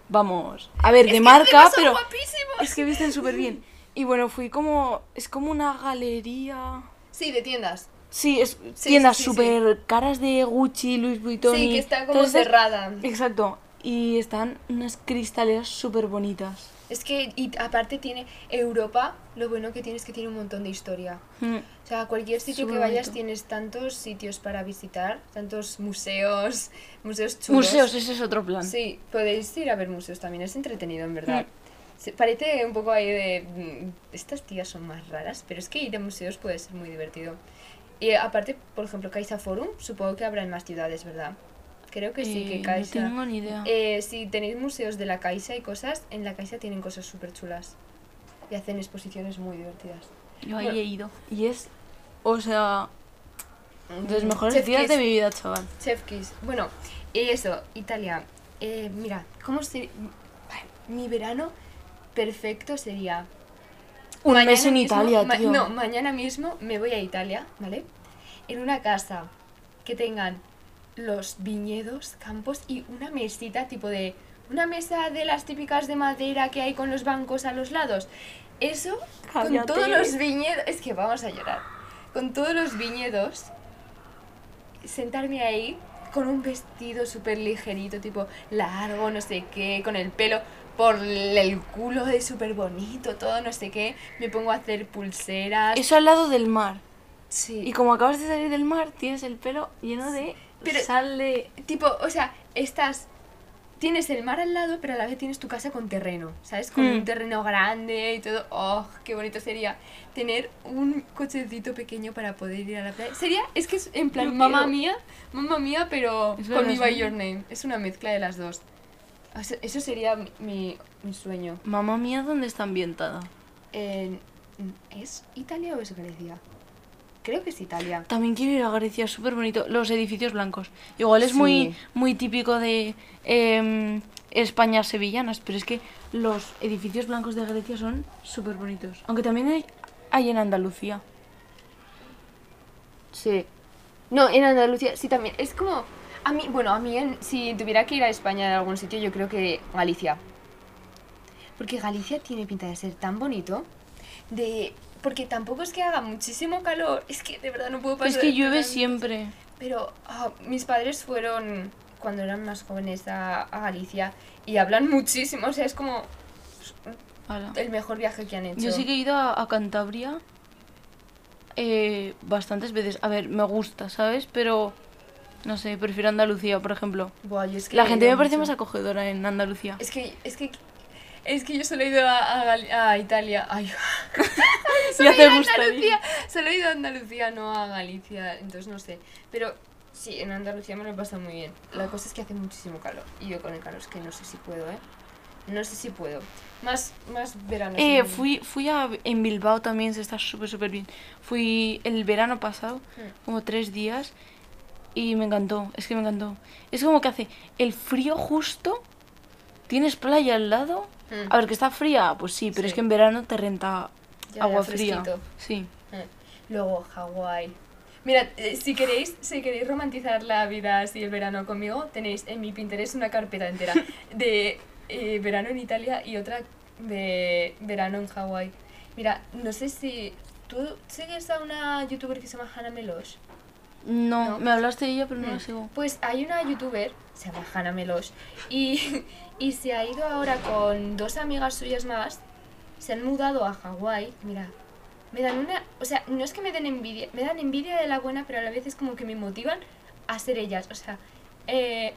Vamos. A ver, de marca, pero. guapísimos. Es que visten súper bien. [laughs] Y bueno, fui como. Es como una galería. Sí, de tiendas. Sí, es Sí, tiendas sí, sí, súper caras de Gucci, Louis Vuitton. Sí, que está como cerrada. Exacto. Y están unas cristaleras súper bonitas. Es que, y aparte tiene Europa, lo bueno que tiene es que tiene un montón de historia. Mm. O sea, cualquier sitio que vayas bonito. tienes tantos sitios para visitar, tantos museos, museos chulos. Museos, ese es otro plan. Sí, podéis ir a ver museos también, es entretenido en verdad. Mm. Parece un poco ahí de... mm, Estas tías son más raras, pero es que ir a museos puede ser muy divertido. Y aparte, por ejemplo, Caixa Forum, supongo que habrá en más ciudades, ¿verdad? Creo que sí, Eh, que no Caixa. tengo ni idea. Eh, si tenéis museos de la Caixa y cosas, en la Caixa tienen cosas súper chulas. Y hacen exposiciones muy divertidas. Yo ahí bueno. he ido. Y es, o sea, de los Mm, mejores Chef días Kiss. de mi vida, chaval. Chef Kiss. Bueno, y eso, Italia. Eh, mira, ¿cómo se...? Mi verano perfecto sería... Un mañana mes en mismo- Italia, tío. No, mañana mismo me voy a Italia, ¿vale? En una casa que tengan los viñedos, campos y una mesita tipo de... Una mesa de las típicas de madera que hay con los bancos a los lados. Eso, con todos los viñedos... Es que vamos a llorar. Con todos los viñedos sentarme ahí con un vestido súper ligerito, tipo largo, no sé qué, con el pelo por el culo de súper bonito, todo no sé qué. Me pongo a hacer pulseras. Eso al lado del mar. Sí. Y como acabas de salir del mar, tienes el pelo lleno de Pero- sal de... Tipo, o sea, estás... Tienes el mar al lado, pero a la vez tienes tu casa con terreno, ¿sabes? Con un terreno grande y todo. ¡Oh, qué bonito sería! Tener un cochecito pequeño para poder ir a la playa. Sería, es que es en plan, Yo mamá quiero- mía, mamá mía, pero Es con mi by your name. Es una mezcla de las dos. Eso, eso sería mi, mi, mi sueño. Mamá mía, ¿dónde está ambientada? En- ¿Es Italia o es Grecia? Creo que es Italia. También quiero ir a Grecia, es súper bonito. Los edificios blancos. Igual es Sí. muy, muy típico de em, España sevillanas, pero es que los edificios blancos de Grecia son súper bonitos. Aunque también hay, hay en Andalucía. Sí. No, en Andalucía sí también. Es como. A mí, bueno, a mí en- si tuviera que ir a España en algún sitio, yo creo que Galicia. Porque Galicia tiene pinta de ser tan bonito. De. Porque tampoco es que haga muchísimo calor. Es que de verdad no puedo pasar. es que llueve siempre. Pero ah, mis padres fueron cuando eran más jóvenes a, a Galicia y hablan muchísimo. O sea, es como el mejor viaje que han hecho. Yo sí que he ido a, a Cantabria eh, bastantes veces. A ver, me gusta, ¿sabes? Pero no sé, prefiero Andalucía, por ejemplo. Buah, yo es que La gente me parece mucho. más acogedora en Andalucía. Es que, es que, es que yo solo he ido a, a Italia. Ay, [laughs] Ya he ido a. Andalucía. Solo he ido a Andalucía, no a Galicia, entonces no sé. Pero sí, en Andalucía me lo he pasado muy bien. La cosa es que hace muchísimo calor. Y yo con el calor es que no sé si puedo, ¿eh? No sé si puedo. Más, más verano. Eh, fui, fui a, en Bilbao también, se está súper, súper bien. Fui el verano pasado, Mm. como tres días, y me encantó, es que me encantó. Es como que hace el frío justo, tienes playa al lado. Mm. A ver, que está fría, pues sí, pero Sí. es que en verano te renta Ya, agua ya, fría. Sí. Eh, Luego, Hawái. Mirad, eh, si queréis, si queréis romantizar la vida así el verano conmigo, tenéis en mi Pinterest una carpeta entera de eh, verano en Italia y otra de verano en Hawái. Mira, no sé si tú sigues a una youtuber que se llama Hannah Melosh. No, No. me hablaste de ella, pero no Mm. la sigo. Pues hay una youtuber, se llama Hannah Melosh, y, [laughs] y se ha ido ahora con dos amigas suyas más, se han mudado a Hawái, mira, me dan una, o sea, no es que me den envidia, me dan envidia de la buena, pero a la vez es como que me motivan a ser ellas, o sea, eh,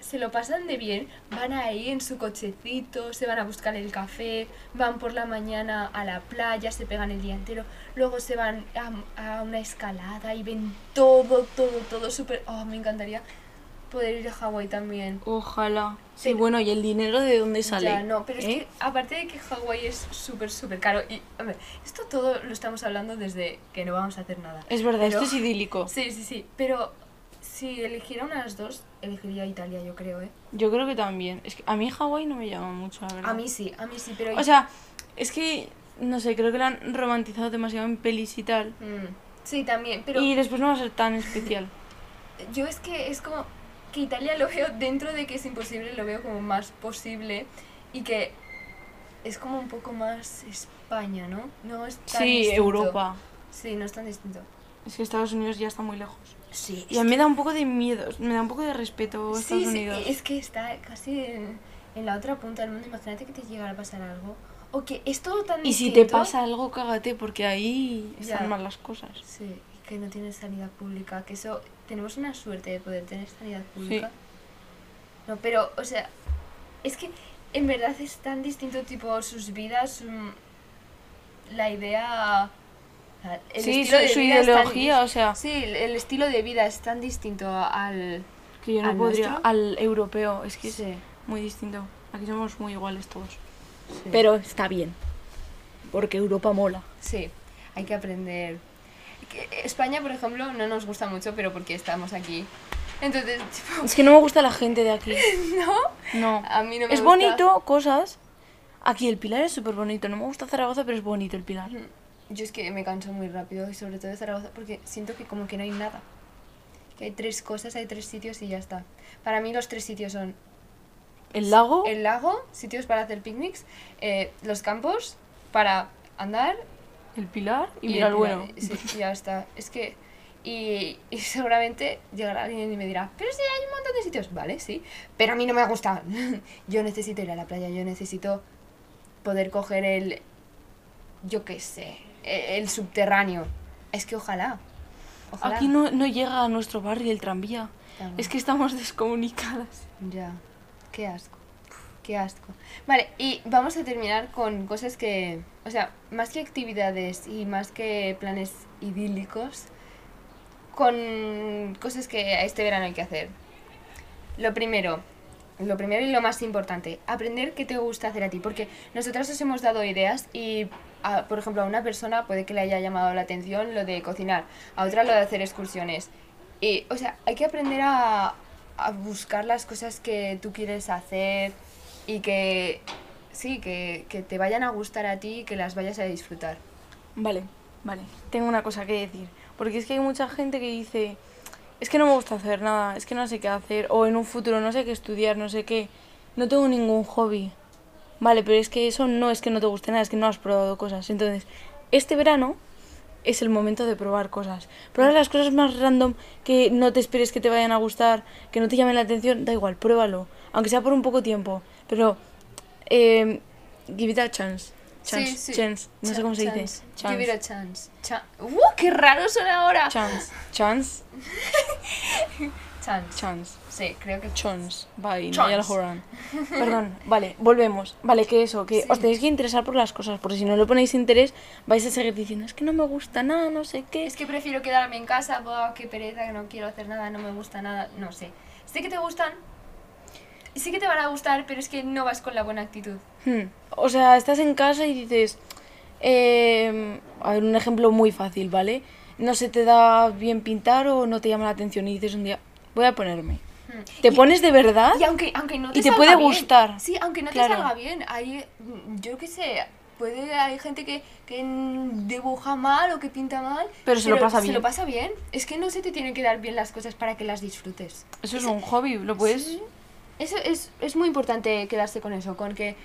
se lo pasan de bien, van ahí en su cochecito, se van a buscar el café, van por la mañana a la playa, se pegan el día entero, luego se van a, a una escalada y ven todo, todo, todo súper... Oh, me encantaría poder ir a Hawái también. Ojalá. Sí, Pero- bueno, ¿y el dinero de dónde sale? Ya, no, pero es ¿Eh? que aparte de que Hawái es súper, súper caro, y hombre, esto todo lo estamos hablando desde que no vamos a hacer nada. Es verdad, Pero- esto es idílico. Sí, sí, sí, pero si eligiera una de las dos, elegiría Italia, yo creo, ¿eh? Yo creo que también. Es que a mí Hawái no me llama mucho, la verdad. A mí sí, a mí sí, pero... O sea, es que, no sé, creo que la han romantizado demasiado en pelis y tal. Mm, sí, también, pero Y después no va a ser tan especial. [laughs] yo es que es como que Italia lo veo dentro de que es imposible, lo veo como más posible y que es como un poco más España, ¿no? No es tan Sí, distinto. Europa. Sí, no es tan distinto. Es que Estados Unidos ya está muy lejos. Sí, Y a mí me da un poco de miedo, me da un poco de respeto sí, Estados sí, Unidos. es que está casi en, en la otra punta del mundo. Imagínate que te llegara a pasar algo. O que es todo tan Y si distinto. te pasa algo, cágate, porque ahí están Ya. mal las cosas. Sí, que no tienes sanidad pública. Que eso. Tenemos una suerte de poder tener sanidad pública. No, pero, o sea. Es que en verdad es tan distinto, tipo, sus vidas. mm, la idea. El sí, estilo su, de su vida es tan- ideología, o sea, Sí, el estilo de vida es tan distinto al. que yo no ¿Al podría. nuestro? Al europeo, es que es Sí, muy distinto. Aquí somos muy iguales todos. sí. Pero está bien. Porque Europa mola. Sí, hay que aprender. España, por ejemplo, no nos gusta mucho, pero porque estamos aquí. Entonces, tipo, Es que no me gusta la gente de aquí. [laughs] no, No. a mí no me Es gusta. bonito, cosas. Aquí el Pilar es súper bonito. No me gusta Zaragoza, pero es bonito el Pilar. Yo es que me canso muy rápido y sobre todo de Zaragoza porque siento que como que no hay nada. Que hay tres cosas, hay tres sitios y ya está. Para mí los tres sitios son El lago, el lago, sitios para hacer picnics, eh, los campos para andar el Pilar y, mira el Pilar. bueno. Sí, ya está. Es que... Y, y seguramente llegará alguien y me dirá, pero si hay un montón de sitios. Vale, sí. Pero a mí no me gusta. [laughs] yo necesito ir a la playa, yo necesito poder coger el... Yo qué sé, el subterráneo. Es que ojalá. Ojalá. Aquí no, no llega a nuestro barrio el tranvía. Es que estamos [laughs] descomunicadas. Ya. Qué asco. Qué asco. Vale, y vamos a terminar con cosas que, o sea, más que actividades y más que planes idílicos, con cosas que este verano hay que hacer. Lo primero, lo primero y lo más importante, aprender qué te gusta hacer a ti, porque nosotras os hemos dado ideas y, a- por ejemplo, a una persona puede que le haya llamado la atención lo de cocinar, a otra lo de hacer excursiones. Y, o sea, hay que aprender a, a buscar las cosas que tú quieres hacer y que, sí, que, que te vayan a gustar a ti y que las vayas a disfrutar. Vale, vale. Tengo una cosa que decir. Porque es que hay mucha gente que dice, es que no me gusta hacer nada, es que no sé qué hacer, o en un futuro no sé qué estudiar, no sé qué. No tengo ningún hobby. Vale, pero es que eso no es que no te guste nada, es que no has probado cosas. Entonces, este verano es el momento de probar cosas. Probar las cosas más random que no te esperes que te vayan a gustar, que no te llamen la atención, da igual, pruébalo. Aunque sea por un poco tiempo. Pero, eh, give it a chance. Chance, chance, no sé cómo se dice. Give it a chance. Cha- ¡Uh, qué raro suena ahora! Chance, chance, [laughs] chance. chance, Sí, creo que chance, by. Niall Horan. Perdón, vale, volvemos. Vale, que eso, que Sí. os tenéis que interesar por las cosas, porque si no le ponéis interés, vais a seguir diciendo, es que no me gusta nada, no sé qué. Es que prefiero quedarme en casa, buah, qué pereza, que no quiero hacer nada, no me gusta nada, no sé. Sé que te gustan, sí que te van a gustar, pero es que no vas con la buena actitud. Hmm. O sea, estás en casa y dices, eh, a ver, un ejemplo muy fácil, ¿vale? No se te da bien pintar o no te llama la atención y dices un día, voy a ponerme. Hmm. ¿Te Y- pones de verdad? Y aunque, aunque no te Y te salga puede bien. gustar. Sí, aunque no Claro. te salga bien. Hay, yo qué sé, puede, hay gente que, que dibuja mal o que pinta mal. Pero se lo pasa Se bien. lo pasa bien. Es que no se te tienen que dar bien las cosas para que las disfrutes. Eso es un hobby, lo puedes... Sí. Eso es, es muy importante quedarse con eso, con que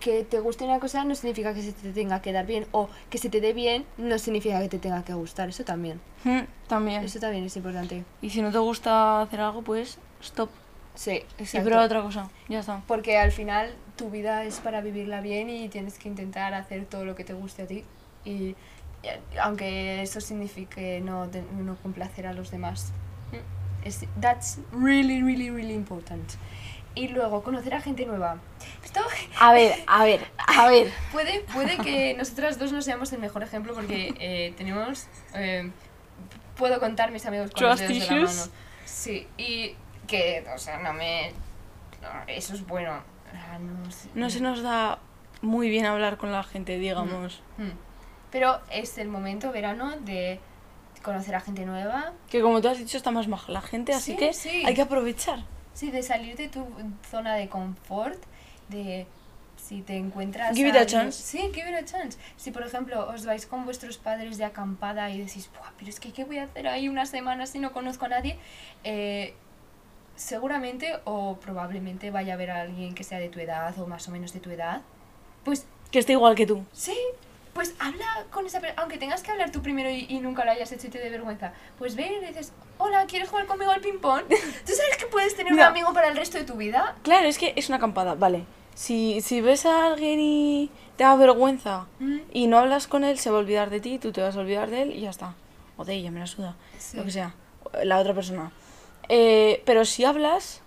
que te guste una cosa no significa que se te tenga que dar bien o que se te dé bien no significa que te tenga que gustar, eso también. Hmm, también. Eso también es importante. Y si no te gusta hacer algo, pues stop. Sí, Y exacto. prueba otra cosa. Ya está. Porque al final tu vida es para vivirla bien y tienes que intentar hacer todo lo que te guste a ti. Y y, aunque eso signifique no, no complacer a los demás. Mm, Es, that's really, really, really important. Y luego, conocer a gente nueva. Esto A ver, a ver, a [laughs] ver. puede, puede que nosotras dos no seamos el mejor ejemplo porque eh, tenemos... eh, puedo contar mis amigos con los Trust dedos de la issues. mano. Sí, y que, o sea, no me... no, eso es bueno. Ah, no sé. No se nos da muy bien hablar con la gente, digamos. Mm. Pero es el momento, verano, de conocer a gente nueva. Que como tú has dicho, está más maja la gente, así Sí, que sí. hay que aprovechar. Sí, de salir de tu zona de confort, de si te encuentras... Give it a chance. Sí, give it a chance. Si, por ejemplo, os vais con vuestros padres de acampada y decís, Buah, pero es que ¿qué voy a hacer ahí una semana si no conozco a nadie? Eh, seguramente o probablemente vaya a haber a alguien que sea de tu edad o más o menos de tu edad. Pues Que esté igual que tú. Sí, pues habla con esa persona, aunque tengas que hablar tú primero y, y nunca lo hayas hecho y te dé vergüenza, pues ven y le dices, hola, ¿quieres jugar conmigo al ping-pong? [laughs] ¿Tú sabes que puedes tener un amigo para el resto de tu vida? Claro, es que es una acampada, vale. Si, si ves a alguien y te da vergüenza Mm. y no hablas con él, se va a olvidar de ti, tú te vas a olvidar de él y ya está. O de ella, me la suda. Sí. Lo que sea. La otra persona. Eh, pero si hablas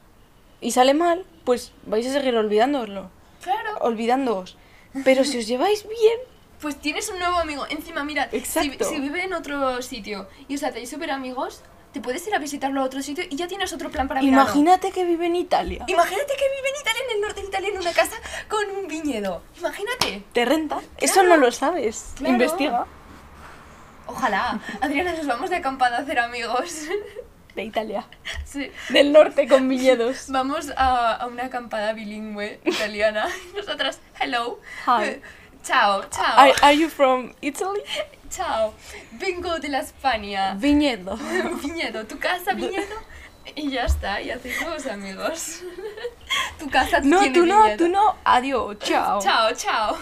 y sale mal, pues vais a seguir olvidándoslo. Claro. Olvidándoos. Pero si os lleváis bien, Pues tienes un nuevo amigo. Encima, mira, si, vive en otro sitio y os hacéis súper amigos, te puedes ir a visitarlo a otro sitio y ya tienes otro plan para verano. Imagínate que vive en Italia. Imagínate que vive en Italia, en el norte de Italia, en una casa con un viñedo. Imagínate. ¿Te renta? Eso no lo sabes. Claro. Investiga. Ojalá. Adriana, nos vamos de acampada a hacer amigos. De Italia. Sí. Del norte con viñedos. Vamos a, a una acampada bilingüe italiana. [laughs] Nosotras, hello. Hi. Chao, chao. Are, are you from Italy? Chao. Vengo de la España. Viñedo. [laughs] Viñedo, tu casa, viñedo. [laughs] Y ya está, y hacéis nuevos amigos. [laughs] tu casa No, tiene tú no, viñedo. tú no. Adiós. Chao. Chao, chao.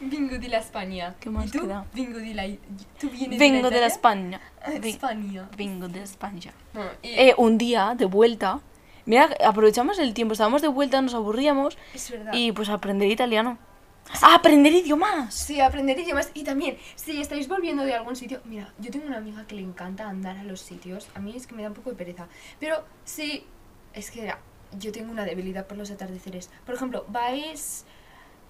Vengo de la España. ¿Qué más ¿Y tú? queda? Vengo de la... ¿Tú vienes Vengo de de la? España. Ah, España. Vengo de España. No, y- Eh, un día, de vuelta. Mira, aprovechamos el tiempo. Estábamos de vuelta, nos aburríamos. es verdad. Y pues aprender italiano. ¡Ah, aprender idiomas! Sí, aprender idiomas. Y también, si estáis volviendo de algún sitio, mira, yo tengo una amiga que le encanta andar a los sitios. A mí es que me da un poco de pereza. Pero sí, es que yo tengo una debilidad por los atardeceres. Por ejemplo, vais,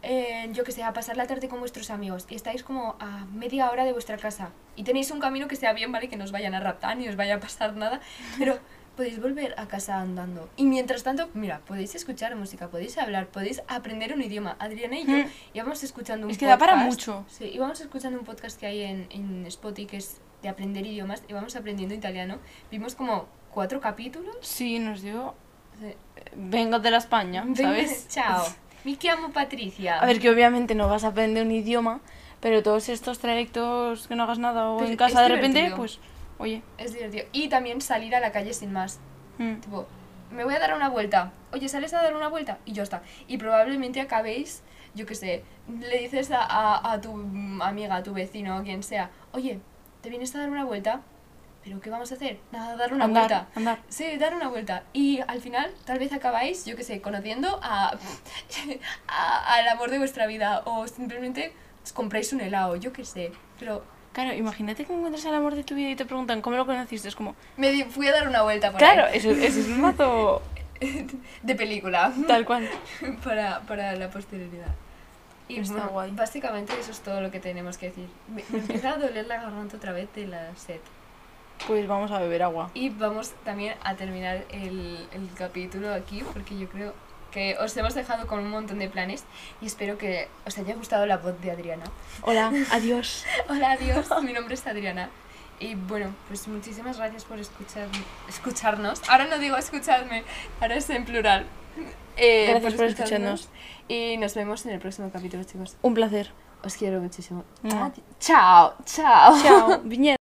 eh, yo que sé, a pasar la tarde con vuestros amigos y estáis como a media hora de vuestra casa y tenéis un camino que sea bien, ¿vale? Que no os vayan a raptar ni os vaya a pasar nada. Pero podéis volver a casa andando. Y mientras tanto, mira, podéis escuchar música, podéis hablar, podéis aprender un idioma. Adriana y yo Mm. íbamos escuchando un Es que da para podcast. mucho. Sí, íbamos escuchando un podcast que hay en, en Spotify que es de aprender idiomas y vamos aprendiendo italiano. Vimos como cuatro capítulos. Sí, nos dio. Sí. Vengo de la España, ¿sabes? [laughs] Chao. [laughs] Me llamo Patricia. A ver, que obviamente no vas a aprender un idioma, pero todos estos trayectos que no hagas nada o Pues en casa de repente, pues, oye. Es divertido. Y también salir a la calle sin más. mm. Tipo, me voy a dar una vuelta. Oye, ¿sales a dar una vuelta? Y ya está. Y probablemente acabéis, yo qué sé, le dices a, a- a tu amiga, a tu vecino, a quien sea, oye, ¿te vienes a dar una vuelta? ¿Pero qué vamos a hacer? Nada, dar una Andar, vuelta. andar. Sí, dar una vuelta. Y al final, tal vez acabáis, yo qué sé, conociendo a, [laughs] a- al amor de vuestra vida. O simplemente os compráis un helado, yo qué sé. Pero Claro, imagínate que encuentras al amor de tu vida y te preguntan cómo lo conociste. Es como, me di- fui a dar una vuelta por claro, ahí. eso, eso es un mazo [laughs] De película. [laughs] tal cual. [laughs] para, para la posterioridad. Y Está bueno, guay. básicamente eso es todo lo que tenemos que decir. Me, me empieza a doler la garganta otra vez de la sed. Pues vamos a beber agua. Y vamos también a terminar el, el capítulo aquí porque yo creo que os hemos dejado con un montón de planes y espero que os haya gustado la voz de Adriana. Hola, [laughs] adiós. Hola, adiós, mi nombre es Adriana. Y bueno, pues muchísimas gracias por escuchar, escucharnos. Ahora no digo escuchadme, ahora es en plural. Eh, Gracias por escucharnos. Y nos vemos en el próximo capítulo, chicos. Un placer. Os quiero muchísimo. Adi- Chao, chao. Chao. [laughs] Viñedo.